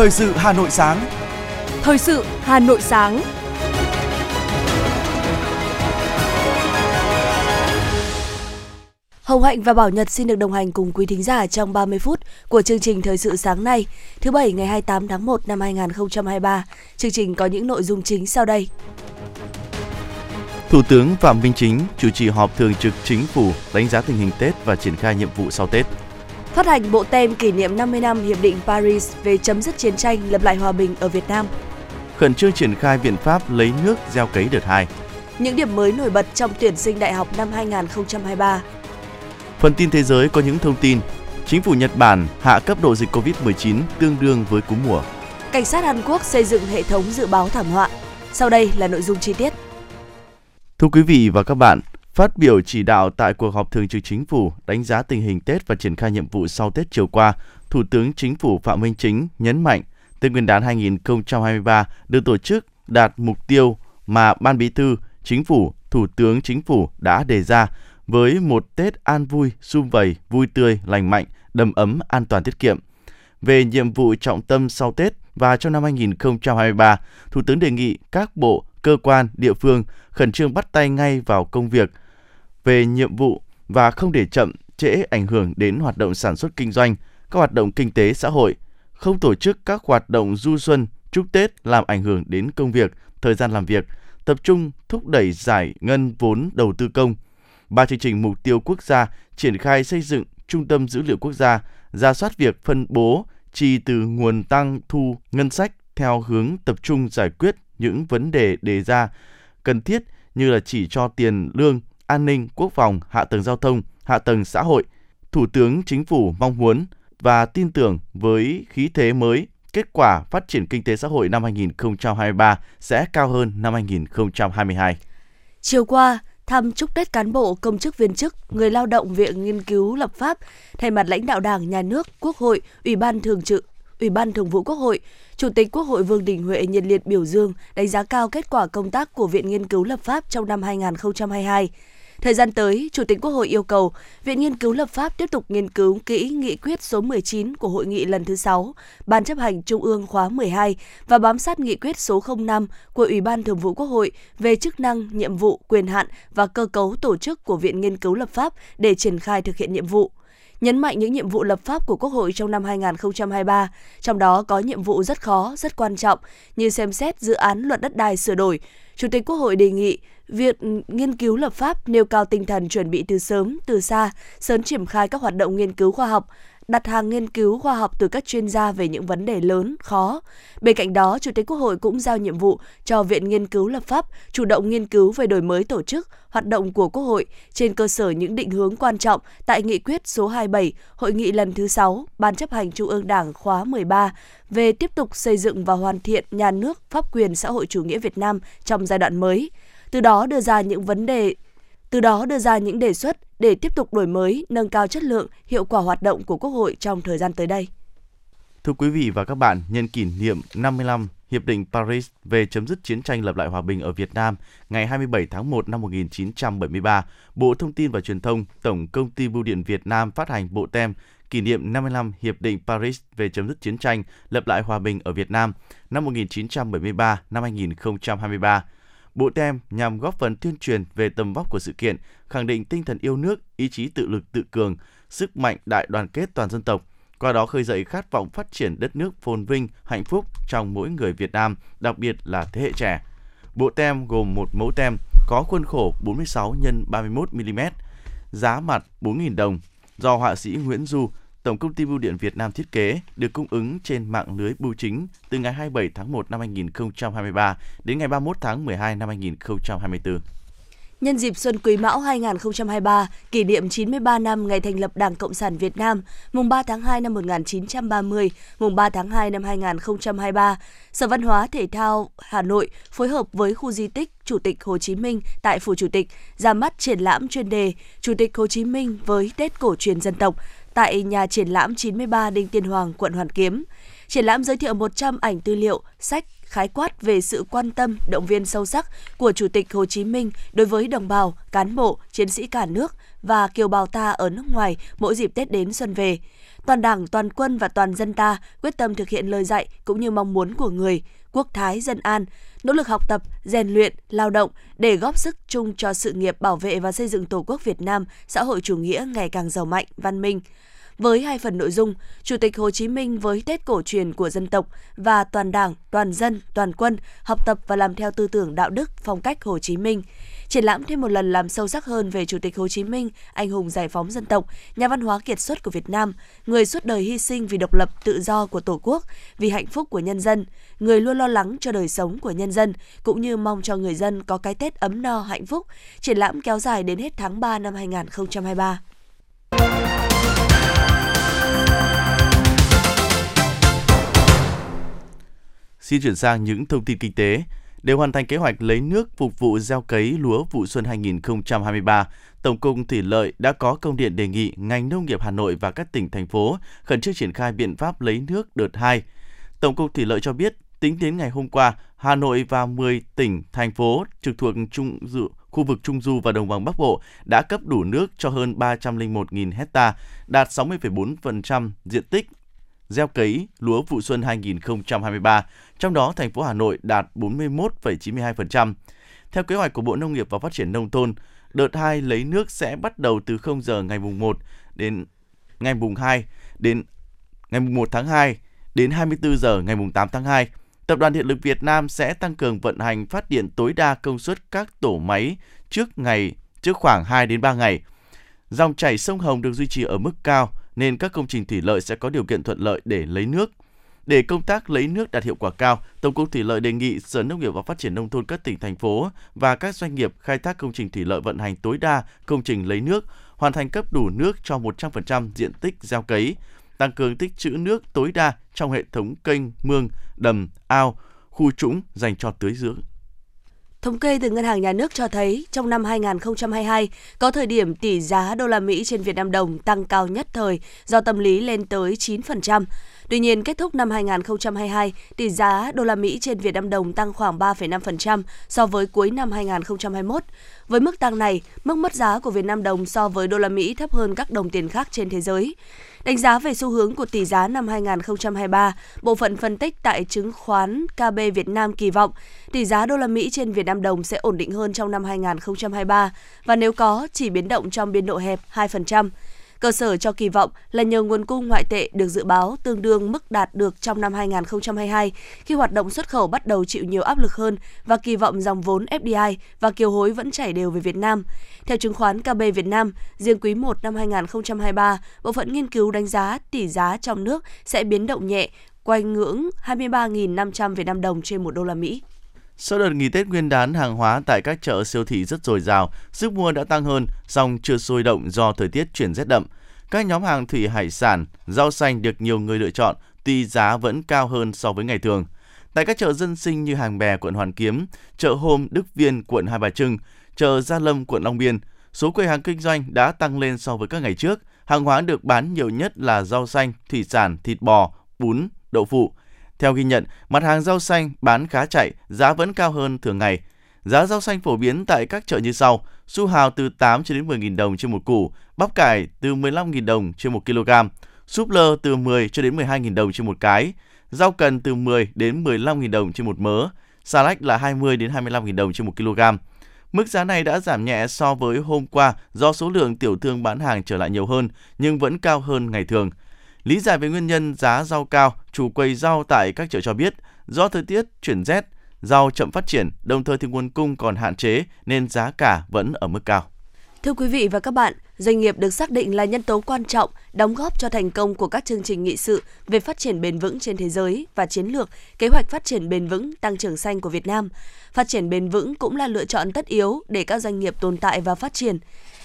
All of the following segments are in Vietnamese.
Thời sự Hà Nội sáng. Thời sự Hà Nội sáng. Hồng Hạnh và Bảo Nhật xin được đồng hành cùng quý thính giả trong 30 phút của chương trình Thời sự sáng nay, thứ Bảy ngày 28 tháng 1 năm 2023. Chương trình có những nội dung chính sau đây. Thủ tướng Phạm Minh Chính chủ trì họp thường trực chính phủ đánh giá tình hình Tết và triển khai nhiệm vụ sau Tết. Phát hành bộ tem kỷ niệm 50 năm Hiệp định Paris về chấm dứt chiến tranh lập lại hòa bình ở Việt Nam. Khẩn trương triển khai biện pháp lấy nước gieo cấy đợt 2. Những điểm mới nổi bật trong tuyển sinh đại học năm 2023. Phần tin thế giới có những thông tin. Chính phủ Nhật Bản hạ cấp độ dịch COVID-19 tương đương với cúm mùa. Cảnh sát Hàn Quốc xây dựng hệ thống dự báo thảm họa. Sau đây là nội dung chi tiết. Thưa quý vị và các bạn, phát biểu chỉ đạo tại cuộc họp thường trực chính phủ đánh giá tình hình Tết và triển khai nhiệm vụ sau Tết chiều qua, Thủ tướng Chính phủ Phạm Minh Chính nhấn mạnh Tết Nguyên đán 2023 được tổ chức đạt mục tiêu mà Ban Bí thư, Chính phủ, Thủ tướng Chính phủ đã đề ra với một Tết an vui, sum vầy, vui tươi, lành mạnh, đầm ấm, an toàn tiết kiệm. Về nhiệm vụ trọng tâm sau Tết và trong năm 2023, Thủ tướng đề nghị các bộ, cơ quan, địa phương khẩn trương bắt tay ngay vào công việc về nhiệm vụ và không để chậm trễ ảnh hưởng đến hoạt động sản xuất kinh doanh, các hoạt động kinh tế xã hội, không tổ chức các hoạt động du xuân, chúc Tết làm ảnh hưởng đến công việc, thời gian làm việc, tập trung thúc đẩy giải ngân vốn đầu tư công. Ba chương trình mục tiêu quốc gia triển khai xây dựng trung tâm dữ liệu quốc gia, ra soát việc phân bố chi từ nguồn tăng thu ngân sách theo hướng tập trung giải quyết những vấn đề đề ra cần thiết như là chỉ cho tiền lương, an ninh, quốc phòng, hạ tầng giao thông, hạ tầng xã hội. Thủ tướng Chính phủ mong muốn và tin tưởng với khí thế mới, kết quả phát triển kinh tế xã hội năm 2023 sẽ cao hơn năm 2022. Chiều qua, thăm chúc Tết cán bộ, công chức viên chức, người lao động Viện Nghiên cứu Lập pháp, thay mặt lãnh đạo Đảng, Nhà nước, Quốc hội, Ủy ban Thường trực, Ủy ban Thường vụ Quốc hội, Chủ tịch Quốc hội Vương Đình Huệ nhiệt liệt biểu dương, đánh giá cao kết quả công tác của Viện Nghiên cứu Lập pháp trong năm 2022. Thời gian tới, Chủ tịch Quốc hội yêu cầu Viện Nghiên cứu Lập pháp tiếp tục nghiên cứu kỹ nghị quyết số 19 của Hội nghị lần thứ 6, Ban chấp hành Trung ương khóa 12 và bám sát nghị quyết số 05 của Ủy ban Thường vụ Quốc hội về chức năng, nhiệm vụ, quyền hạn và cơ cấu tổ chức của Viện Nghiên cứu Lập pháp để triển khai thực hiện nhiệm vụ nhấn mạnh những nhiệm vụ lập pháp của Quốc hội trong năm 2023, trong đó có nhiệm vụ rất khó, rất quan trọng như xem xét dự án luật đất đai sửa đổi. Chủ tịch Quốc hội đề nghị việc nghiên cứu lập pháp nêu cao tinh thần chuẩn bị từ sớm, từ xa, sớm triển khai các hoạt động nghiên cứu khoa học, đặt hàng nghiên cứu khoa học từ các chuyên gia về những vấn đề lớn, khó. Bên cạnh đó, Chủ tịch Quốc hội cũng giao nhiệm vụ cho Viện Nghiên cứu Lập pháp chủ động nghiên cứu về đổi mới tổ chức, hoạt động của Quốc hội trên cơ sở những định hướng quan trọng tại nghị quyết số 27 Hội nghị lần thứ 6 Ban chấp hành Trung ương Đảng khóa 13 về tiếp tục xây dựng và hoàn thiện nhà nước pháp quyền xã hội chủ nghĩa Việt Nam trong giai đoạn mới. Từ đó đưa ra những vấn đề từ đó đưa ra những đề xuất để tiếp tục đổi mới, nâng cao chất lượng, hiệu quả hoạt động của Quốc hội trong thời gian tới đây. Thưa quý vị và các bạn, nhân kỷ niệm 55 Hiệp định Paris về chấm dứt chiến tranh lập lại hòa bình ở Việt Nam ngày 27 tháng 1 năm 1973, Bộ Thông tin và Truyền thông, Tổng Công ty Bưu điện Việt Nam phát hành bộ tem kỷ niệm 55 Hiệp định Paris về chấm dứt chiến tranh lập lại hòa bình ở Việt Nam năm 1973 năm 2023 Bộ tem nhằm góp phần tuyên truyền về tầm vóc của sự kiện, khẳng định tinh thần yêu nước, ý chí tự lực tự cường, sức mạnh đại đoàn kết toàn dân tộc, qua đó khơi dậy khát vọng phát triển đất nước phồn vinh, hạnh phúc trong mỗi người Việt Nam, đặc biệt là thế hệ trẻ. Bộ tem gồm một mẫu tem có khuôn khổ 46 x 31 mm, giá mặt 4.000 đồng, do họa sĩ Nguyễn Du, Tổng công ty Bưu điện Việt Nam thiết kế được cung ứng trên mạng lưới bưu chính từ ngày 27 tháng 1 năm 2023 đến ngày 31 tháng 12 năm 2024. Nhân dịp Xuân Quý Mão 2023, kỷ niệm 93 năm ngày thành lập Đảng Cộng sản Việt Nam, mùng 3 tháng 2 năm 1930, mùng 3 tháng 2 năm 2023, Sở Văn hóa Thể thao Hà Nội phối hợp với khu di tích Chủ tịch Hồ Chí Minh tại Phủ Chủ tịch ra mắt triển lãm chuyên đề Chủ tịch Hồ Chí Minh với Tết cổ truyền dân tộc tại nhà triển lãm 93 Đinh Tiên Hoàng, quận Hoàn Kiếm. Triển lãm giới thiệu 100 ảnh tư liệu, sách, khái quát về sự quan tâm, động viên sâu sắc của Chủ tịch Hồ Chí Minh đối với đồng bào, cán bộ, chiến sĩ cả nước và kiều bào ta ở nước ngoài mỗi dịp Tết đến xuân về. Toàn Đảng, toàn quân và toàn dân ta quyết tâm thực hiện lời dạy cũng như mong muốn của người, quốc thái dân an, nỗ lực học tập, rèn luyện, lao động để góp sức chung cho sự nghiệp bảo vệ và xây dựng Tổ quốc Việt Nam xã hội chủ nghĩa ngày càng giàu mạnh, văn minh. Với hai phần nội dung, Chủ tịch Hồ Chí Minh với Tết cổ truyền của dân tộc và toàn đảng, toàn dân, toàn quân học tập và làm theo tư tưởng đạo đức, phong cách Hồ Chí Minh. Triển lãm thêm một lần làm sâu sắc hơn về Chủ tịch Hồ Chí Minh, anh hùng giải phóng dân tộc, nhà văn hóa kiệt xuất của Việt Nam, người suốt đời hy sinh vì độc lập tự do của Tổ quốc, vì hạnh phúc của nhân dân, người luôn lo lắng cho đời sống của nhân dân, cũng như mong cho người dân có cái Tết ấm no hạnh phúc. Triển lãm kéo dài đến hết tháng 3 năm 2023. Xin chuyển sang những thông tin kinh tế. Để hoàn thành kế hoạch lấy nước phục vụ gieo cấy lúa vụ xuân 2023, Tổng cục Thủy lợi đã có công điện đề nghị ngành nông nghiệp Hà Nội và các tỉnh thành phố khẩn trương triển khai biện pháp lấy nước đợt 2. Tổng cục Thủy lợi cho biết, tính đến ngày hôm qua, Hà Nội và 10 tỉnh thành phố trực thuộc trung dự khu vực Trung Du và Đồng bằng Bắc Bộ đã cấp đủ nước cho hơn 301.000 hecta, đạt 60,4% diện tích gieo cấy lúa vụ xuân 2023, trong đó thành phố Hà Nội đạt 41,92%. Theo kế hoạch của Bộ Nông nghiệp và Phát triển Nông thôn, đợt 2 lấy nước sẽ bắt đầu từ 0 giờ ngày mùng 1 đến ngày mùng 2 đến ngày mùng 1 tháng 2 đến 24 giờ ngày mùng 8 tháng 2. Tập đoàn Điện lực Việt Nam sẽ tăng cường vận hành phát điện tối đa công suất các tổ máy trước ngày trước khoảng 2 đến 3 ngày. Dòng chảy sông Hồng được duy trì ở mức cao nên các công trình thủy lợi sẽ có điều kiện thuận lợi để lấy nước. Để công tác lấy nước đạt hiệu quả cao, Tổng cục Thủy lợi đề nghị Sở Nông nghiệp và Phát triển nông thôn các tỉnh thành phố và các doanh nghiệp khai thác công trình thủy lợi vận hành tối đa công trình lấy nước, hoàn thành cấp đủ nước cho 100% diện tích gieo cấy, tăng cường tích trữ nước tối đa trong hệ thống kênh, mương, đầm, ao, khu trũng dành cho tưới dưỡng. Thống kê từ Ngân hàng Nhà nước cho thấy, trong năm 2022 có thời điểm tỷ giá đô la Mỹ trên Việt Nam đồng tăng cao nhất thời do tâm lý lên tới 9%. Tuy nhiên, kết thúc năm 2022, tỷ giá đô la Mỹ trên Việt Nam đồng tăng khoảng 3,5% so với cuối năm 2021. Với mức tăng này, mức mất giá của Việt Nam đồng so với đô la Mỹ thấp hơn các đồng tiền khác trên thế giới. Đánh giá về xu hướng của tỷ giá năm 2023, bộ phận phân tích tại chứng khoán KB Việt Nam kỳ vọng tỷ giá đô la Mỹ trên Việt Nam đồng sẽ ổn định hơn trong năm 2023 và nếu có chỉ biến động trong biên độ hẹp 2%. Cơ sở cho kỳ vọng là nhờ nguồn cung ngoại tệ được dự báo tương đương mức đạt được trong năm 2022 khi hoạt động xuất khẩu bắt đầu chịu nhiều áp lực hơn và kỳ vọng dòng vốn FDI và kiều hối vẫn chảy đều về Việt Nam. Theo chứng khoán KB Việt Nam, riêng quý 1 năm 2023, bộ phận nghiên cứu đánh giá tỷ giá trong nước sẽ biến động nhẹ quanh ngưỡng 23.500 Việt Nam đồng trên một đô la Mỹ. Sau đợt nghỉ Tết Nguyên đán, hàng hóa tại các chợ siêu thị rất dồi dào, sức mua đã tăng hơn, song chưa sôi động do thời tiết chuyển rét đậm. Các nhóm hàng thủy hải sản, rau xanh được nhiều người lựa chọn, tuy giá vẫn cao hơn so với ngày thường. Tại các chợ dân sinh như Hàng Bè, quận Hoàn Kiếm, chợ Hôm, Đức Viên, quận Hai Bà Trưng, chợ Gia Lâm, quận Long Biên, số quầy hàng kinh doanh đã tăng lên so với các ngày trước. Hàng hóa được bán nhiều nhất là rau xanh, thủy sản, thịt bò, bún, đậu phụ. Theo ghi nhận, mặt hàng rau xanh bán khá chạy, giá vẫn cao hơn thường ngày. Giá rau xanh phổ biến tại các chợ như sau: su hào từ 8 cho đến 10.000 đồng trên một củ, bắp cải từ 15.000 đồng trên 1 kg, súp lơ từ 10 cho đến 12.000 đồng trên một cái, rau cần từ 10 đến 15.000 đồng trên một mớ, xà lách là 20 đến 25.000 đồng trên 1 kg. Mức giá này đã giảm nhẹ so với hôm qua do số lượng tiểu thương bán hàng trở lại nhiều hơn nhưng vẫn cao hơn ngày thường. Lý giải về nguyên nhân giá rau cao, chủ quầy rau tại các chợ cho biết, do thời tiết chuyển rét, rau chậm phát triển, đồng thời thì nguồn cung còn hạn chế nên giá cả vẫn ở mức cao. Thưa quý vị và các bạn, doanh nghiệp được xác định là nhân tố quan trọng đóng góp cho thành công của các chương trình nghị sự về phát triển bền vững trên thế giới và chiến lược kế hoạch phát triển bền vững tăng trưởng xanh của Việt Nam. Phát triển bền vững cũng là lựa chọn tất yếu để các doanh nghiệp tồn tại và phát triển.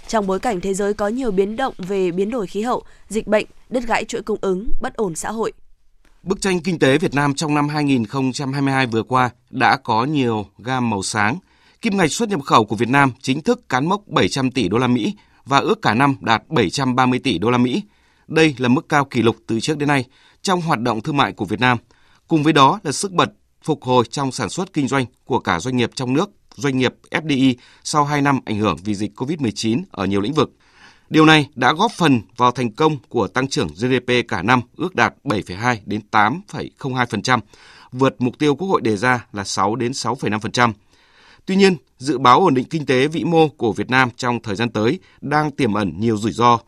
Trong bối cảnh thế giới có nhiều biến động về biến đổi khí hậu, dịch bệnh, đứt gãy chuỗi cung ứng, bất ổn xã hội. Bức tranh kinh tế Việt Nam trong năm 2022 vừa qua đã có nhiều gam màu sáng. Kim ngạch xuất nhập khẩu của Việt Nam chính thức cán mốc 700 tỷ đô la Mỹ và ước cả năm đạt 730 tỷ đô la Mỹ. Đây là mức cao kỷ lục từ trước đến nay trong hoạt động thương mại của Việt Nam. Cùng với đó là sức bật phục hồi trong sản xuất kinh doanh của cả doanh nghiệp trong nước, doanh nghiệp FDI sau 2 năm ảnh hưởng vì dịch COVID-19 ở nhiều lĩnh vực. Điều này đã góp phần vào thành công của tăng trưởng GDP cả năm ước đạt 7,2 đến 8,02%, vượt mục tiêu Quốc hội đề ra là 6 đến 6,5%. Tuy nhiên, dự báo ổn định kinh tế vĩ mô của Việt Nam trong thời gian tới đang tiềm ẩn nhiều rủi ro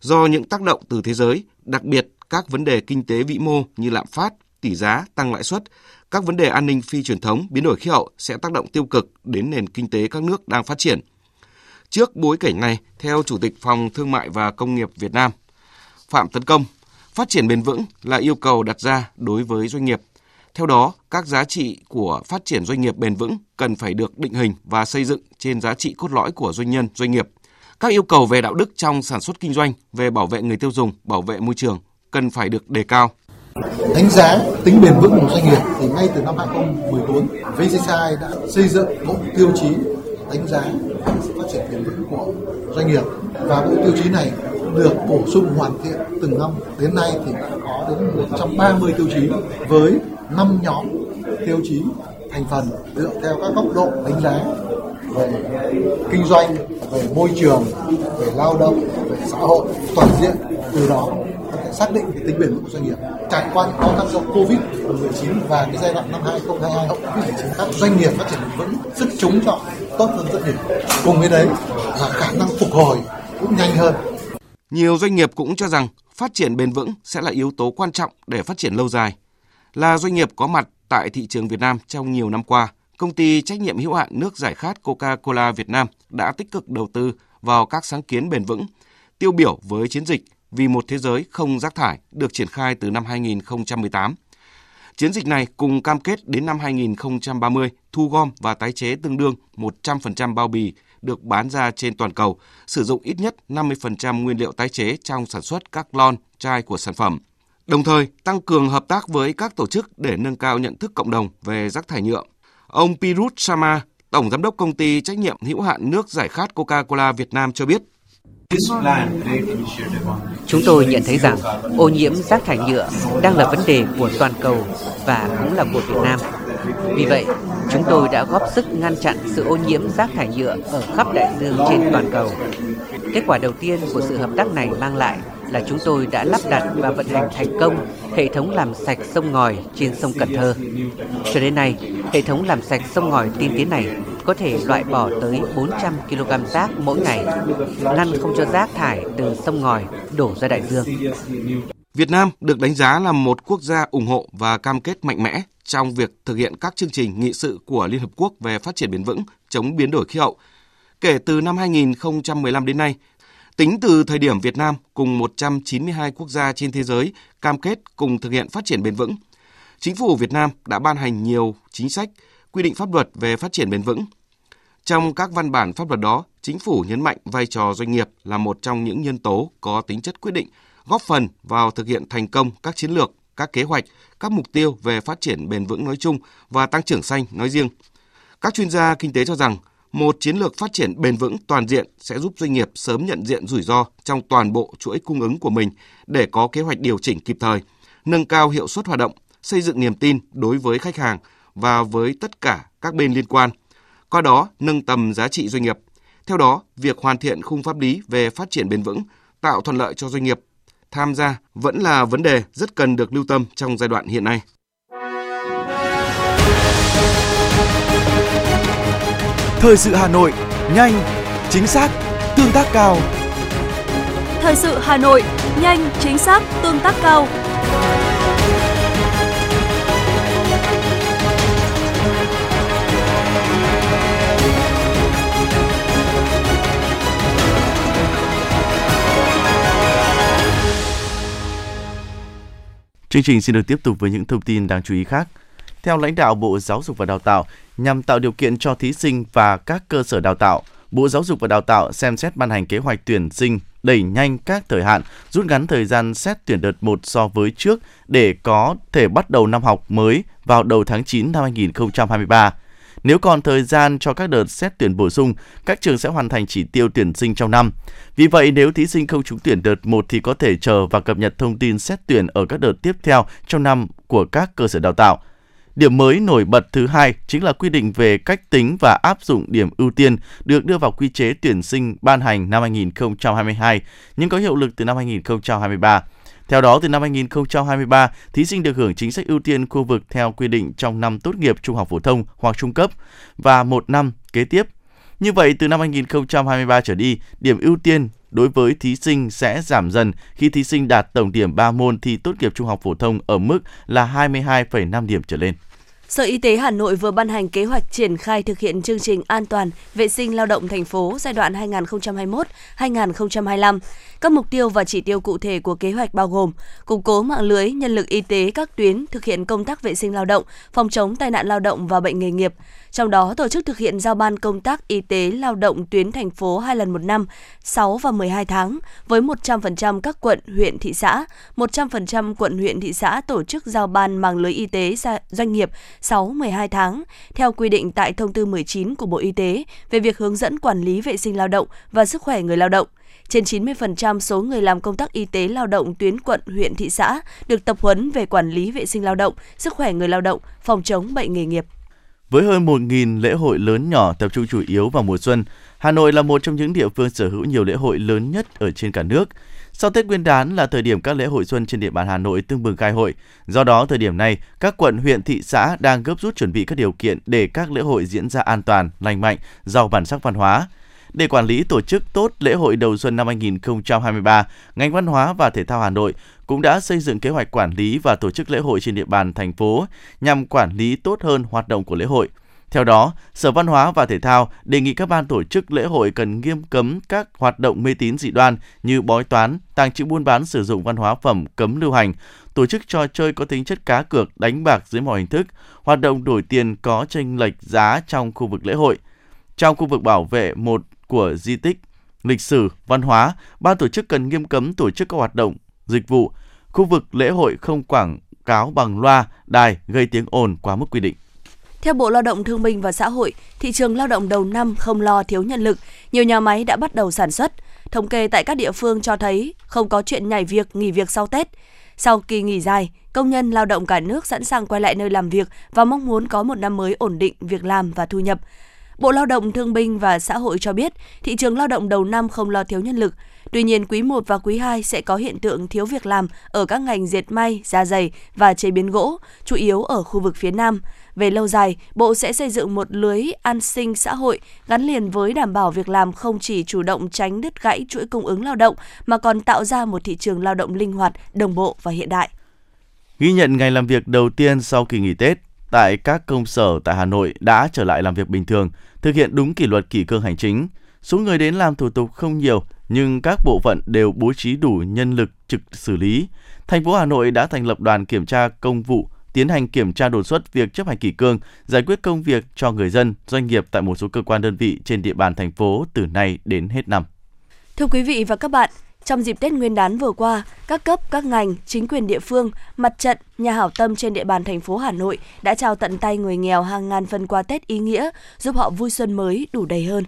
do những tác động từ thế giới, đặc biệt các vấn đề kinh tế vĩ mô như lạm phát, tỷ giá, tăng lãi suất, các vấn đề an ninh phi truyền thống, biến đổi khí hậu sẽ tác động tiêu cực đến nền kinh tế các nước đang phát triển. Trước bối cảnh này, theo Chủ tịch Phòng Thương mại và Công nghiệp Việt Nam, Phạm Tấn Công, phát triển bền vững là yêu cầu đặt ra đối với doanh nghiệp. Theo đó, các giá trị của phát triển doanh nghiệp bền vững cần phải được định hình và xây dựng trên giá trị cốt lõi của doanh nhân, doanh nghiệp. Các yêu cầu về đạo đức trong sản xuất kinh doanh, về bảo vệ người tiêu dùng, bảo vệ môi trường cần phải được đề cao. Đánh giá tính bền vững của doanh nghiệp thì ngay từ năm 2014, VCCI đã xây dựng bộ tiêu chí đánh giá sự phát triển bền vững của doanh nghiệp và bộ tiêu chí này được bổ sung hoàn thiện từng năm. Đến nay thì đã có đến 130 tiêu chí với 5 nhóm tiêu chí thành phần dựa theo các góc độ đánh giá về kinh doanh, về môi trường, về lao động, về xã hội toàn diện. Từ đó xác định cái tính bền vững của doanh nghiệp. Trải qua những khó khăn do Covid 19 và cái giai đoạn năm 2022 hậu Covid 19 các doanh nghiệp phát triển bền vững, sức chống chọi tốt hơn rất nhiều. Cùng với đấy là khả năng phục hồi cũng nhanh hơn. Nhiều doanh nghiệp cũng cho rằng phát triển bền vững sẽ là yếu tố quan trọng để phát triển lâu dài. Là doanh nghiệp có mặt tại thị trường Việt Nam trong nhiều năm qua, công ty trách nhiệm hữu hạn nước giải khát Coca-Cola Việt Nam đã tích cực đầu tư vào các sáng kiến bền vững, tiêu biểu với chiến dịch vì một thế giới không rác thải được triển khai từ năm 2018. Chiến dịch này cùng cam kết đến năm 2030 thu gom và tái chế tương đương 100% bao bì được bán ra trên toàn cầu, sử dụng ít nhất 50% nguyên liệu tái chế trong sản xuất các lon, chai của sản phẩm. Đồng thời, tăng cường hợp tác với các tổ chức để nâng cao nhận thức cộng đồng về rác thải nhựa. Ông Pirut Sama, Tổng Giám đốc Công ty Trách nhiệm hữu hạn nước giải khát Coca-Cola Việt Nam cho biết, Chúng tôi nhận thấy rằng ô nhiễm rác thải nhựa đang là vấn đề của toàn cầu và cũng là của Việt Nam. Vì vậy, chúng tôi đã góp sức ngăn chặn sự ô nhiễm rác thải nhựa ở khắp đại dương trên toàn cầu. Kết quả đầu tiên của sự hợp tác này mang lại là chúng tôi đã lắp đặt và vận hành thành công hệ thống làm sạch sông ngòi trên sông Cần Thơ. Cho đến nay, hệ thống làm sạch sông ngòi tiên tiến này có thể loại bỏ tới 400 kg rác mỗi ngày, ngăn không cho rác thải từ sông ngòi đổ ra đại dương. Việt Nam được đánh giá là một quốc gia ủng hộ và cam kết mạnh mẽ trong việc thực hiện các chương trình nghị sự của Liên Hợp Quốc về phát triển bền vững, chống biến đổi khí hậu. Kể từ năm 2015 đến nay, tính từ thời điểm Việt Nam cùng 192 quốc gia trên thế giới cam kết cùng thực hiện phát triển bền vững, Chính phủ Việt Nam đã ban hành nhiều chính sách, quy định pháp luật về phát triển bền vững. Trong các văn bản pháp luật đó, chính phủ nhấn mạnh vai trò doanh nghiệp là một trong những nhân tố có tính chất quyết định, góp phần vào thực hiện thành công các chiến lược, các kế hoạch, các mục tiêu về phát triển bền vững nói chung và tăng trưởng xanh nói riêng. Các chuyên gia kinh tế cho rằng một chiến lược phát triển bền vững toàn diện sẽ giúp doanh nghiệp sớm nhận diện rủi ro trong toàn bộ chuỗi cung ứng của mình để có kế hoạch điều chỉnh kịp thời, nâng cao hiệu suất hoạt động, xây dựng niềm tin đối với khách hàng và với tất cả các bên liên quan, qua đó nâng tầm giá trị doanh nghiệp. Theo đó, việc hoàn thiện khung pháp lý về phát triển bền vững, tạo thuận lợi cho doanh nghiệp tham gia vẫn là vấn đề rất cần được lưu tâm trong giai đoạn hiện nay. Thời sự Hà Nội, nhanh, chính xác, tương tác cao. Thời sự Hà Nội, nhanh, chính xác, tương tác cao. Chương trình xin được tiếp tục với những thông tin đáng chú ý khác. Theo lãnh đạo Bộ Giáo dục và Đào tạo, nhằm tạo điều kiện cho thí sinh và các cơ sở đào tạo, Bộ Giáo dục và Đào tạo xem xét ban hành kế hoạch tuyển sinh đẩy nhanh các thời hạn, rút ngắn thời gian xét tuyển đợt 1 so với trước để có thể bắt đầu năm học mới vào đầu tháng 9 năm 2023. Nếu còn thời gian cho các đợt xét tuyển bổ sung, các trường sẽ hoàn thành chỉ tiêu tuyển sinh trong năm. Vì vậy, nếu thí sinh không trúng tuyển đợt 1 thì có thể chờ và cập nhật thông tin xét tuyển ở các đợt tiếp theo trong năm của các cơ sở đào tạo. Điểm mới nổi bật thứ hai chính là quy định về cách tính và áp dụng điểm ưu tiên được đưa vào quy chế tuyển sinh ban hành năm 2022 nhưng có hiệu lực từ năm 2023. Theo đó, từ năm 2023, thí sinh được hưởng chính sách ưu tiên khu vực theo quy định trong năm tốt nghiệp trung học phổ thông hoặc trung cấp và một năm kế tiếp. Như vậy, từ năm 2023 trở đi, điểm ưu tiên đối với thí sinh sẽ giảm dần khi thí sinh đạt tổng điểm 3 môn thi tốt nghiệp trung học phổ thông ở mức là 22,5 điểm trở lên. Sở Y tế Hà Nội vừa ban hành kế hoạch triển khai thực hiện chương trình an toàn vệ sinh lao động thành phố giai đoạn 2021-2025. Các mục tiêu và chỉ tiêu cụ thể của kế hoạch bao gồm củng cố mạng lưới nhân lực y tế các tuyến thực hiện công tác vệ sinh lao động, phòng chống tai nạn lao động và bệnh nghề nghiệp. Trong đó, tổ chức thực hiện giao ban công tác y tế lao động tuyến thành phố hai lần một năm, 6 và 12 tháng, với 100% các quận, huyện, thị xã. 100% quận, huyện, thị xã tổ chức giao ban mạng lưới y tế doanh nghiệp 6-12 tháng, theo quy định tại Thông tư 19 của Bộ Y tế về việc hướng dẫn quản lý vệ sinh lao động và sức khỏe người lao động. Trên 90% số người làm công tác y tế lao động tuyến quận, huyện, thị xã được tập huấn về quản lý vệ sinh lao động, sức khỏe người lao động, phòng chống bệnh nghề nghiệp. Với hơn 1.000 lễ hội lớn nhỏ tập trung chủ yếu vào mùa xuân, Hà Nội là một trong những địa phương sở hữu nhiều lễ hội lớn nhất ở trên cả nước. Sau Tết Nguyên đán là thời điểm các lễ hội xuân trên địa bàn Hà Nội tương bừng khai hội. Do đó, thời điểm này, các quận, huyện, thị xã đang gấp rút chuẩn bị các điều kiện để các lễ hội diễn ra an toàn, lành mạnh, giàu bản sắc văn hóa. Để quản lý tổ chức tốt lễ hội đầu xuân năm 2023, ngành văn hóa và thể thao Hà Nội cũng đã xây dựng kế hoạch quản lý và tổ chức lễ hội trên địa bàn thành phố nhằm quản lý tốt hơn hoạt động của lễ hội. Theo đó, Sở Văn hóa và Thể thao đề nghị các ban tổ chức lễ hội cần nghiêm cấm các hoạt động mê tín dị đoan như bói toán, tàng trữ buôn bán sử dụng văn hóa phẩm cấm lưu hành, tổ chức trò chơi có tính chất cá cược, đánh bạc dưới mọi hình thức, hoạt động đổi tiền có tranh lệch giá trong khu vực lễ hội. Trong khu vực bảo vệ một của di tích, lịch sử, văn hóa, ban tổ chức cần nghiêm cấm tổ chức các hoạt động, dịch vụ, khu vực lễ hội không quảng cáo bằng loa, đài gây tiếng ồn quá mức quy định. Theo Bộ Lao động Thương binh và Xã hội, thị trường lao động đầu năm không lo thiếu nhân lực, nhiều nhà máy đã bắt đầu sản xuất. Thống kê tại các địa phương cho thấy không có chuyện nhảy việc, nghỉ việc sau Tết. Sau kỳ nghỉ dài, công nhân lao động cả nước sẵn sàng quay lại nơi làm việc và mong muốn có một năm mới ổn định việc làm và thu nhập. Bộ Lao động Thương binh và Xã hội cho biết, thị trường lao động đầu năm không lo thiếu nhân lực. Tuy nhiên, quý 1 và quý 2 sẽ có hiện tượng thiếu việc làm ở các ngành dệt may, da dày và chế biến gỗ, chủ yếu ở khu vực phía Nam. Về lâu dài, Bộ sẽ xây dựng một lưới an sinh xã hội gắn liền với đảm bảo việc làm không chỉ chủ động tránh đứt gãy chuỗi cung ứng lao động mà còn tạo ra một thị trường lao động linh hoạt, đồng bộ và hiện đại. Ghi nhận ngày làm việc đầu tiên sau kỳ nghỉ Tết, tại các công sở tại Hà Nội đã trở lại làm việc bình thường, thực hiện đúng kỷ luật kỷ cương hành chính. Số người đến làm thủ tục không nhiều, nhưng các bộ phận đều bố trí đủ nhân lực trực xử lý. Thành phố Hà Nội đã thành lập đoàn kiểm tra công vụ tiến hành kiểm tra đột xuất việc chấp hành kỷ cương, giải quyết công việc cho người dân, doanh nghiệp tại một số cơ quan đơn vị trên địa bàn thành phố từ nay đến hết năm. Thưa quý vị và các bạn, trong dịp Tết Nguyên đán vừa qua, các cấp, các ngành, chính quyền địa phương, mặt trận, nhà hảo tâm trên địa bàn thành phố Hà Nội đã trao tận tay người nghèo hàng ngàn phần quà Tết ý nghĩa, giúp họ vui xuân mới đủ đầy hơn.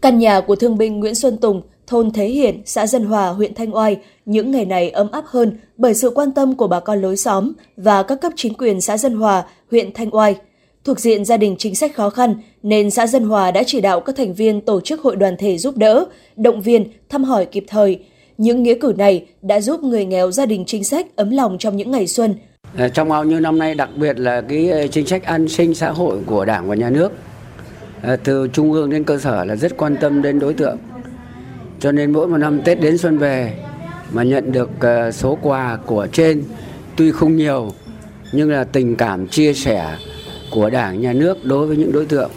Căn nhà của thương binh Nguyễn Xuân Tùng, thôn Thế Hiển, xã Dân Hòa, huyện Thanh Oai những ngày này ấm áp hơn bởi sự quan tâm của bà con lối xóm và các cấp chính quyền xã Dân Hòa, huyện Thanh Oai. Thuộc diện gia đình chính sách khó khăn nên xã Dân Hòa đã chỉ đạo các thành viên tổ chức hội đoàn thể giúp đỡ, động viên, thăm hỏi kịp thời. Những nghĩa cử này đã giúp người nghèo gia đình chính sách ấm lòng trong những ngày xuân. Ờ, trong bao nhiêu năm nay đặc biệt là cái ờ, chính sách an sinh xã hội của Đảng và Nhà nước ờ, từ trung ương đến cơ sở là rất quan tâm đến đối tượng. Cho nên mỗi một năm Tết đến xuân về mà nhận được số quà của trên tuy không nhiều nhưng là tình cảm chia sẻ của Đảng, Nhà nước đối với những đối tượng.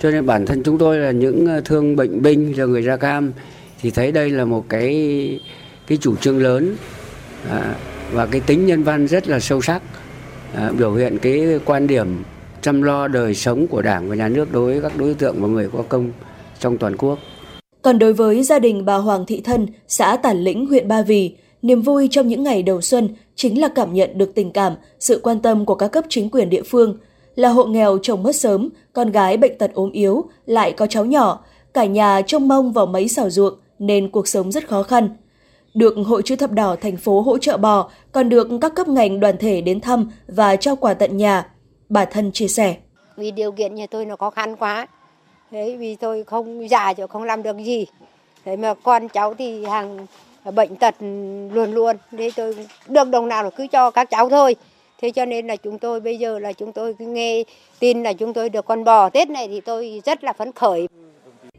Cho nên bản thân chúng tôi là những ờ, thương bệnh binh là người da cam thì thấy đây là một cái cái chủ trương lớn à, và cái tính nhân văn rất là sâu sắc à, biểu hiện cái quan điểm chăm lo đời sống của Đảng và Nhà nước đối với các đối tượng và người có công trong toàn quốc. Còn đối với gia đình bà Hoàng Thị Thân, xã Tản Lĩnh, huyện Ba Vì, niềm vui trong những ngày đầu xuân chính là cảm nhận được tình cảm, sự quan tâm của các cấp chính quyền địa phương – là hộ nghèo chồng mất sớm, con gái bệnh tật ốm yếu, lại có cháu nhỏ, cả nhà trông mong vào mấy xào ruộng nên cuộc sống rất khó khăn. Được Hội chữ thập đỏ thành phố hỗ trợ bò, còn được các cấp ngành đoàn thể đến thăm và trao quà tận nhà. Bà thân chia sẻ. Vì điều kiện nhà tôi nó khó khăn quá. Thế vì tôi không già rồi không làm được gì. Thế mà con cháu thì hàng bệnh tật luôn luôn. Thế tôi được đồng nào là cứ cho các cháu thôi. Thế cho nên là chúng tôi bây giờ là chúng tôi nghe tin là chúng tôi được con bò Tết này thì tôi rất là phấn khởi.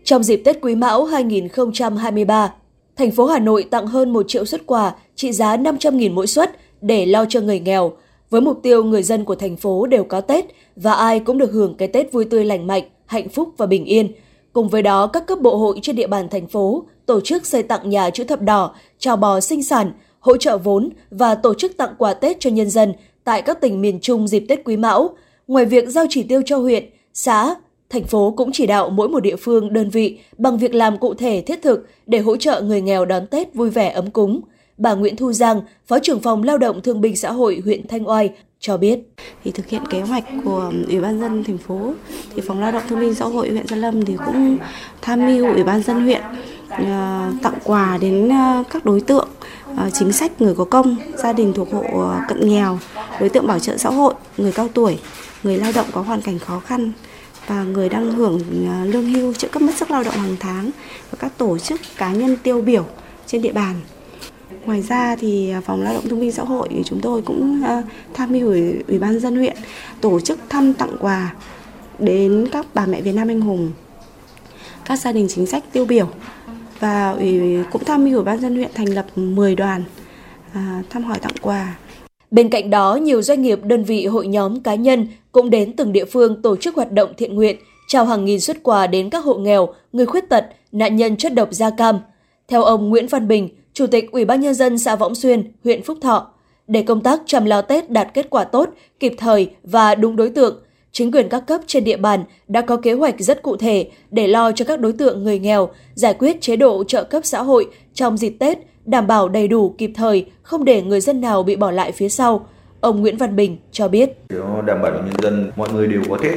Trong dịp Tết Quý Mão 2023, thành phố Hà Nội tặng hơn 1 triệu xuất quà trị giá 500.000 mỗi suất để lo cho người nghèo, với mục tiêu người dân của thành phố đều có Tết và ai cũng được hưởng cái Tết vui tươi lành mạnh, hạnh phúc và bình yên. Cùng với đó, các cấp bộ hội trên địa bàn thành phố tổ chức xây tặng nhà chữ thập đỏ, trào bò sinh sản, hỗ trợ vốn và tổ chức tặng quà Tết cho nhân dân tại các tỉnh miền Trung dịp Tết Quý Mão. Ngoài việc giao chỉ tiêu cho huyện, xã, thành phố cũng chỉ đạo mỗi một địa phương, đơn vị bằng việc làm cụ thể thiết thực để hỗ trợ người nghèo đón Tết vui vẻ ấm cúng. Bà Nguyễn Thu Giang, Phó trưởng phòng Lao động Thương binh Xã hội huyện Thanh Oai cho biết. Thì thực hiện kế hoạch của Ủy ban dân thành phố, thì Phòng Lao động Thương binh Xã hội huyện Gia Lâm thì cũng tham mưu Ủy ban dân huyện Ờ, tặng quà đến ờ, các đối tượng ờ, chính sách người có công, gia đình thuộc hộ cận nghèo, đối tượng bảo trợ xã hội, người cao tuổi, người lao động có hoàn cảnh khó khăn và người đang hưởng lương hưu trợ cấp mất sức lao động hàng tháng và các tổ chức cá nhân tiêu biểu trên địa bàn. Ngoài ra thì phòng lao động thương binh xã hội thì chúng tôi cũng tham mưu ủy, ủy ban dân huyện tổ chức thăm tặng quà đến các bà mẹ Việt Nam anh hùng, các gia đình chính sách tiêu biểu và ủy cũng tham mưu ủy ban dân huyện thành lập 10 đoàn à, thăm hỏi tặng quà. Bên cạnh đó, nhiều doanh nghiệp, đơn vị, hội nhóm, cá nhân cũng đến từng địa phương tổ chức hoạt động thiện nguyện, trao hàng nghìn xuất quà đến các hộ nghèo, người khuyết tật, nạn nhân chất độc da cam. Theo ông Nguyễn Văn Bình, Chủ tịch Ủy ban nhân dân xã Võng Xuyên, huyện Phúc Thọ. Để công tác chăm lo Tết đạt kết quả tốt, kịp thời và đúng đối tượng, chính quyền các cấp trên địa bàn đã có kế hoạch rất cụ thể để lo cho các đối tượng người nghèo, giải quyết chế độ trợ cấp xã hội trong dịp Tết, đảm bảo đầy đủ kịp thời, không để người dân nào bị bỏ lại phía sau. Ông Nguyễn Văn Bình cho biết. Đảm bảo nhân dân mọi người đều có Tết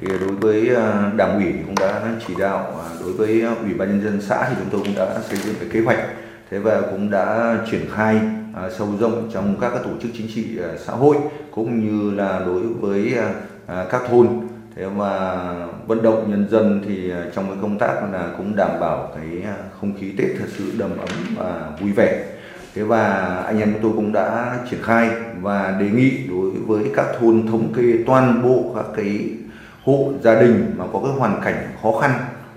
thì đối với à, đảng ủy cũng đã chỉ đạo à, đối với ủy ban nhân dân xã thì chúng tôi cũng đã xây dựng cái kế hoạch thế và cũng đã triển khai à, sâu rộng trong các, tổ chức chính trị xã hội cũng như là đối với À, các thôn. Thế mà vận động nhân dân thì à, trong cái công tác là cũng đảm bảo cái à, không khí Tết thật sự đầm ấm và vui vẻ. Thế và anh em chúng tôi cũng đã triển khai và đề nghị đối với các thôn thống kê toàn bộ các cái hộ gia đình mà có cái hoàn cảnh khó khăn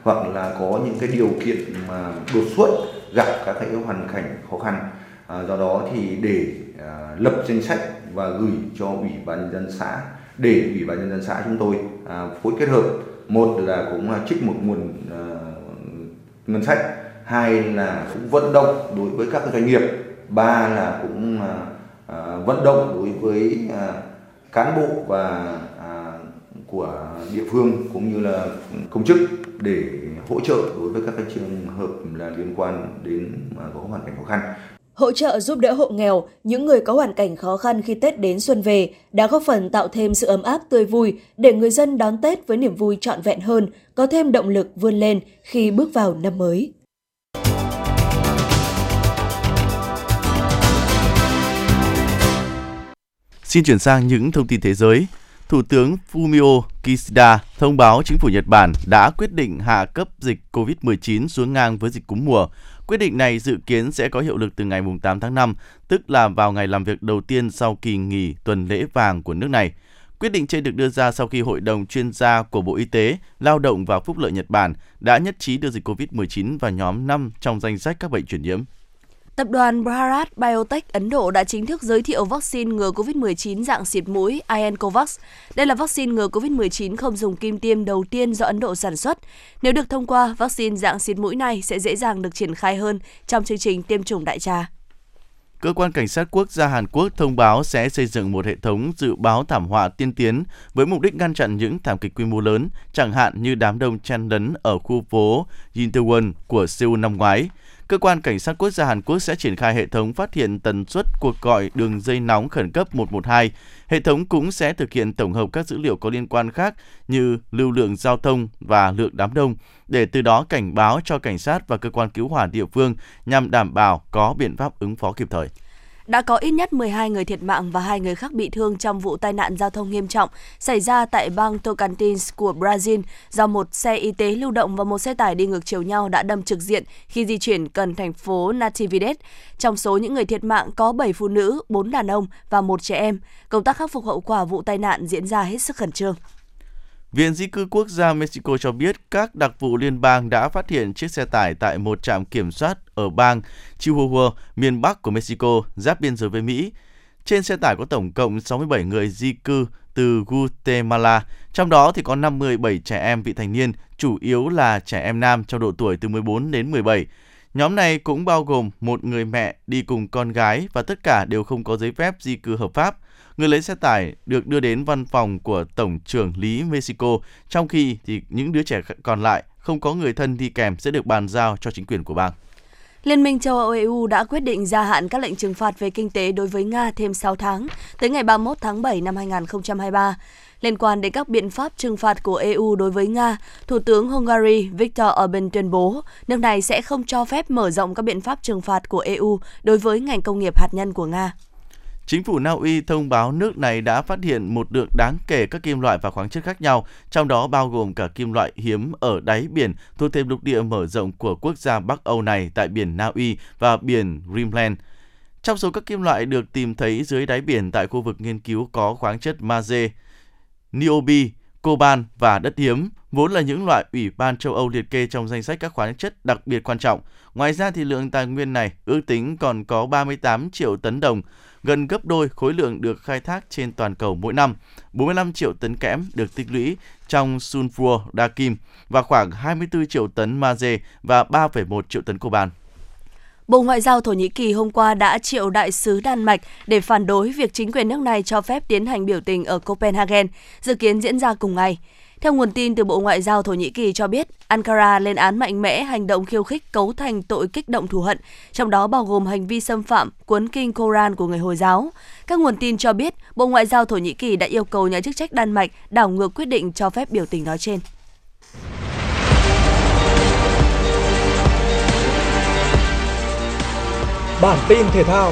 hoặc là có những cái điều kiện mà đột xuất gặp các cái hoàn cảnh khó khăn. À, do đó thì để à, lập danh sách và gửi cho ủy ban nhân dân xã để ủy ban nhân dân xã chúng tôi à, phối kết hợp. Một là cũng trích một nguồn à, ngân sách. Hai là cũng vận động đối với các doanh nghiệp. Ba là cũng à, à, vận động đối với à, cán bộ và à, của địa phương cũng như là công chức để hỗ trợ đối với các cái trường hợp là liên quan đến mà có hoàn cảnh khó khăn. Hỗ trợ giúp đỡ hộ nghèo, những người có hoàn cảnh khó khăn khi Tết đến xuân về đã góp phần tạo thêm sự ấm áp tươi vui để người dân đón Tết với niềm vui trọn vẹn hơn, có thêm động lực vươn lên khi bước vào năm mới. Xin chuyển sang những thông tin thế giới. Thủ tướng Fumio Kishida thông báo chính phủ Nhật Bản đã quyết định hạ cấp dịch COVID-19 xuống ngang với dịch cúm mùa. Quyết định này dự kiến sẽ có hiệu lực từ ngày 8 tháng 5, tức là vào ngày làm việc đầu tiên sau kỳ nghỉ tuần lễ vàng của nước này. Quyết định trên được đưa ra sau khi Hội đồng chuyên gia của Bộ Y tế, Lao động và Phúc lợi Nhật Bản đã nhất trí đưa dịch COVID-19 vào nhóm 5 trong danh sách các bệnh truyền nhiễm. Tập đoàn Bharat Biotech Ấn Độ đã chính thức giới thiệu vaccine ngừa COVID-19 dạng xịt mũi InCovax. Đây là vaccine ngừa COVID-19 không dùng kim tiêm đầu tiên do Ấn Độ sản xuất. Nếu được thông qua, vaccine dạng xịt mũi này sẽ dễ dàng được triển khai hơn trong chương trình tiêm chủng đại trà. Cơ quan Cảnh sát Quốc gia Hàn Quốc thông báo sẽ xây dựng một hệ thống dự báo thảm họa tiên tiến với mục đích ngăn chặn những thảm kịch quy mô lớn, chẳng hạn như đám đông chen lấn ở khu phố Incheon của Seoul năm ngoái. Cơ quan Cảnh sát Quốc gia Hàn Quốc sẽ triển khai hệ thống phát hiện tần suất cuộc gọi đường dây nóng khẩn cấp 112. Hệ thống cũng sẽ thực hiện tổng hợp các dữ liệu có liên quan khác như lưu lượng giao thông và lượng đám đông, để từ đó cảnh báo cho cảnh sát và cơ quan cứu hỏa địa phương nhằm đảm bảo có biện pháp ứng phó kịp thời đã có ít nhất 12 người thiệt mạng và hai người khác bị thương trong vụ tai nạn giao thông nghiêm trọng xảy ra tại bang Tocantins của Brazil do một xe y tế lưu động và một xe tải đi ngược chiều nhau đã đâm trực diện khi di chuyển gần thành phố Natividad. Trong số những người thiệt mạng có 7 phụ nữ, 4 đàn ông và một trẻ em. Công tác khắc phục hậu quả vụ tai nạn diễn ra hết sức khẩn trương. Viện Di cư Quốc gia Mexico cho biết các đặc vụ liên bang đã phát hiện chiếc xe tải tại một trạm kiểm soát ở bang Chihuahua, miền Bắc của Mexico, giáp biên giới với Mỹ. Trên xe tải có tổng cộng 67 người di cư từ Guatemala, trong đó thì có 57 trẻ em vị thành niên, chủ yếu là trẻ em nam trong độ tuổi từ 14 đến 17. Nhóm này cũng bao gồm một người mẹ đi cùng con gái và tất cả đều không có giấy phép di cư hợp pháp. Người lấy xe tải được đưa đến văn phòng của Tổng trưởng lý Mexico, trong khi thì những đứa trẻ còn lại không có người thân đi kèm sẽ được bàn giao cho chính quyền của bang. Liên minh châu Âu EU đã quyết định gia hạn các lệnh trừng phạt về kinh tế đối với Nga thêm 6 tháng, tới ngày 31 tháng 7 năm 2023. Liên quan đến các biện pháp trừng phạt của EU đối với Nga, Thủ tướng Hungary Viktor Orbán tuyên bố nước này sẽ không cho phép mở rộng các biện pháp trừng phạt của EU đối với ngành công nghiệp hạt nhân của Nga. Chính phủ Na Uy thông báo nước này đã phát hiện một lượng đáng kể các kim loại và khoáng chất khác nhau, trong đó bao gồm cả kim loại hiếm ở đáy biển thuộc thêm lục địa mở rộng của quốc gia Bắc Âu này tại biển Na Uy và biển Greenland. Trong số các kim loại được tìm thấy dưới đáy biển tại khu vực nghiên cứu có khoáng chất magie, niobi, coban và đất hiếm, vốn là những loại Ủy ban châu Âu liệt kê trong danh sách các khoáng chất đặc biệt quan trọng. Ngoài ra thì lượng tài nguyên này ước tính còn có 38 triệu tấn đồng, gần gấp đôi khối lượng được khai thác trên toàn cầu mỗi năm. 45 triệu tấn kẽm được tích lũy trong sulfur đa kim và khoảng 24 triệu tấn magie và 3,1 triệu tấn coban. Bộ Ngoại giao Thổ Nhĩ Kỳ hôm qua đã triệu đại sứ Đan Mạch để phản đối việc chính quyền nước này cho phép tiến hành biểu tình ở Copenhagen, dự kiến diễn ra cùng ngày. Theo nguồn tin từ Bộ Ngoại giao Thổ Nhĩ Kỳ cho biết, Ankara lên án mạnh mẽ hành động khiêu khích cấu thành tội kích động thù hận, trong đó bao gồm hành vi xâm phạm cuốn kinh Koran của người Hồi giáo. Các nguồn tin cho biết, Bộ Ngoại giao Thổ Nhĩ Kỳ đã yêu cầu nhà chức trách Đan Mạch đảo ngược quyết định cho phép biểu tình nói trên. Bản tin thể thao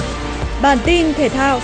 Bản tin thể thao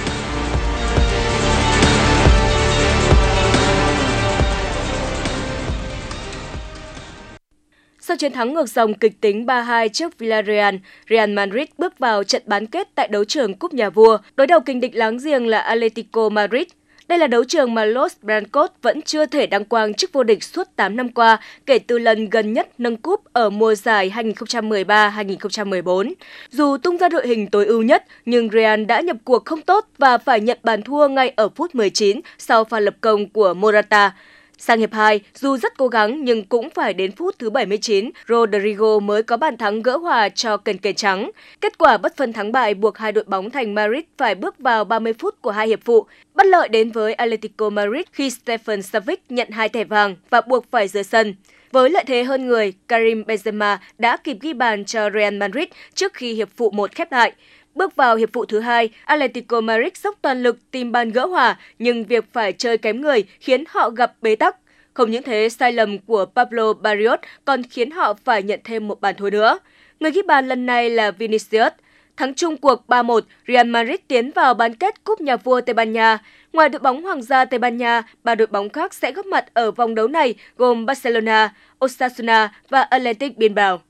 Sau chiến thắng ngược dòng kịch tính 3-2 trước Villarreal, Real Madrid bước vào trận bán kết tại đấu trường Cúp Nhà Vua, đối đầu kình địch láng giềng là Atletico Madrid. Đây là đấu trường mà Los Blancos vẫn chưa thể đăng quang chức vô địch suốt 8 năm qua, kể từ lần gần nhất nâng cúp ở mùa giải 2013-2014. Dù tung ra đội hình tối ưu nhất, nhưng Real đã nhập cuộc không tốt và phải nhận bàn thua ngay ở phút 19 sau pha lập công của Morata. Sang hiệp 2, dù rất cố gắng nhưng cũng phải đến phút thứ 79, Rodrigo mới có bàn thắng gỡ hòa cho cần kề trắng. Kết quả bất phân thắng bại buộc hai đội bóng thành Madrid phải bước vào 30 phút của hai hiệp phụ. Bất lợi đến với Atletico Madrid khi Stefan Savic nhận hai thẻ vàng và buộc phải rời sân. Với lợi thế hơn người, Karim Benzema đã kịp ghi bàn cho Real Madrid trước khi hiệp phụ 1 khép lại. Bước vào hiệp phụ thứ hai, Atletico Madrid dốc toàn lực tìm bàn gỡ hòa, nhưng việc phải chơi kém người khiến họ gặp bế tắc. Không những thế, sai lầm của Pablo Barrios còn khiến họ phải nhận thêm một bàn thua nữa. Người ghi bàn lần này là Vinicius. Thắng chung cuộc 3-1, Real Madrid tiến vào bán kết Cúp Nhà vua Tây Ban Nha. Ngoài đội bóng Hoàng gia Tây Ban Nha, ba đội bóng khác sẽ góp mặt ở vòng đấu này gồm Barcelona, Osasuna và Athletic Bilbao.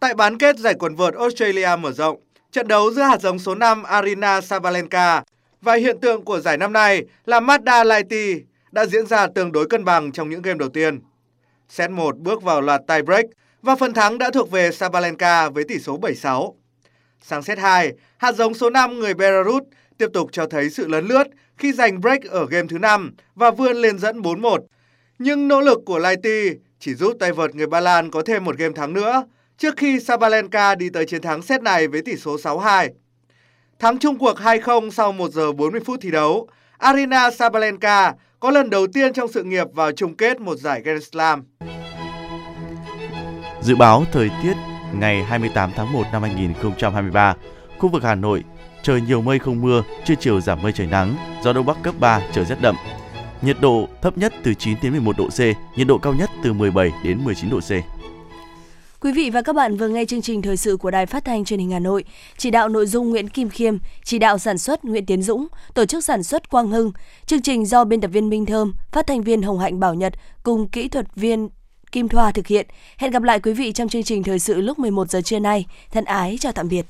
Tại bán kết giải quần vợt Australia mở rộng, trận đấu giữa hạt giống số 5 Arina Sabalenka và hiện tượng của giải năm nay là Mazda Lighty đã diễn ra tương đối cân bằng trong những game đầu tiên. Set 1 bước vào loạt tie break và phần thắng đã thuộc về Sabalenka với tỷ số 7-6. Sang set 2, hạt giống số 5 người Belarus tiếp tục cho thấy sự lấn lướt khi giành break ở game thứ 5 và vươn lên dẫn 4-1. Nhưng nỗ lực của Lighty chỉ giúp tay vợt người Ba Lan có thêm một game thắng nữa trước khi Sabalenka đi tới chiến thắng set này với tỷ số 6-2. Thắng chung cuộc 2-0 sau 1 giờ 40 phút thi đấu, Arina Sabalenka có lần đầu tiên trong sự nghiệp vào chung kết một giải Grand Slam. Dự báo thời tiết ngày 28 tháng 1 năm 2023, khu vực Hà Nội trời nhiều mây không mưa, trưa chiều giảm mây trời nắng, gió đông bắc cấp 3, trời rét đậm. Nhiệt độ thấp nhất từ 9 đến 11 độ C, nhiệt độ cao nhất từ 17 đến 19 độ C. Quý vị và các bạn vừa nghe chương trình thời sự của Đài Phát thanh Truyền hình Hà Nội. Chỉ đạo nội dung Nguyễn Kim Khiêm, chỉ đạo sản xuất Nguyễn Tiến Dũng, tổ chức sản xuất Quang Hưng. Chương trình do biên tập viên Minh Thơm, phát thanh viên Hồng Hạnh Bảo Nhật cùng kỹ thuật viên Kim Thoa thực hiện. Hẹn gặp lại quý vị trong chương trình thời sự lúc 11 giờ trưa nay. Thân ái chào tạm biệt.